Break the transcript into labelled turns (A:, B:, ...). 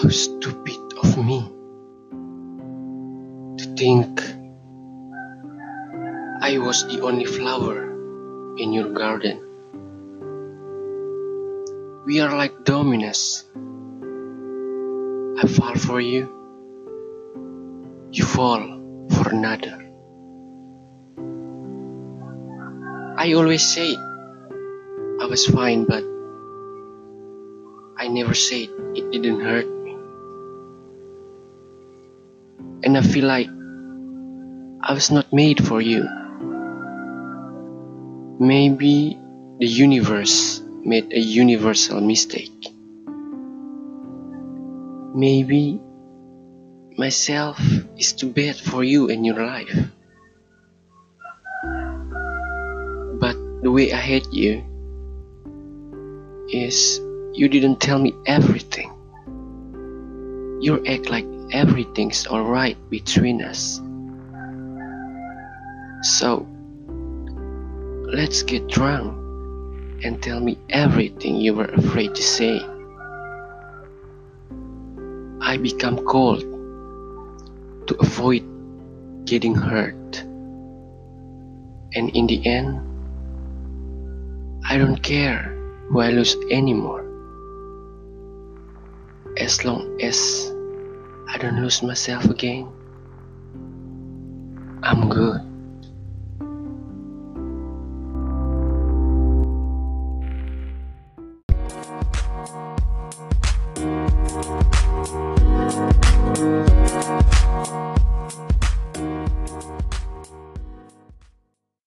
A: How stupid of me to think I was the only flower in your garden. We are like dominoes. I fall for you, you fall for another. I always say I was fine, but I never said it didn't hurt And I feel like I was not made for you. Maybe the universe made a universal mistake. Maybe myself is too bad for you in your life. But the way I hate you is you didn't tell me everything. You act like everything's alright between us. So, let's get drunk and tell me everything you were afraid to say. I become cold to avoid getting hurt. And in the end, I don't care who I lose anymore. As long as I don't lose myself again, I'm good.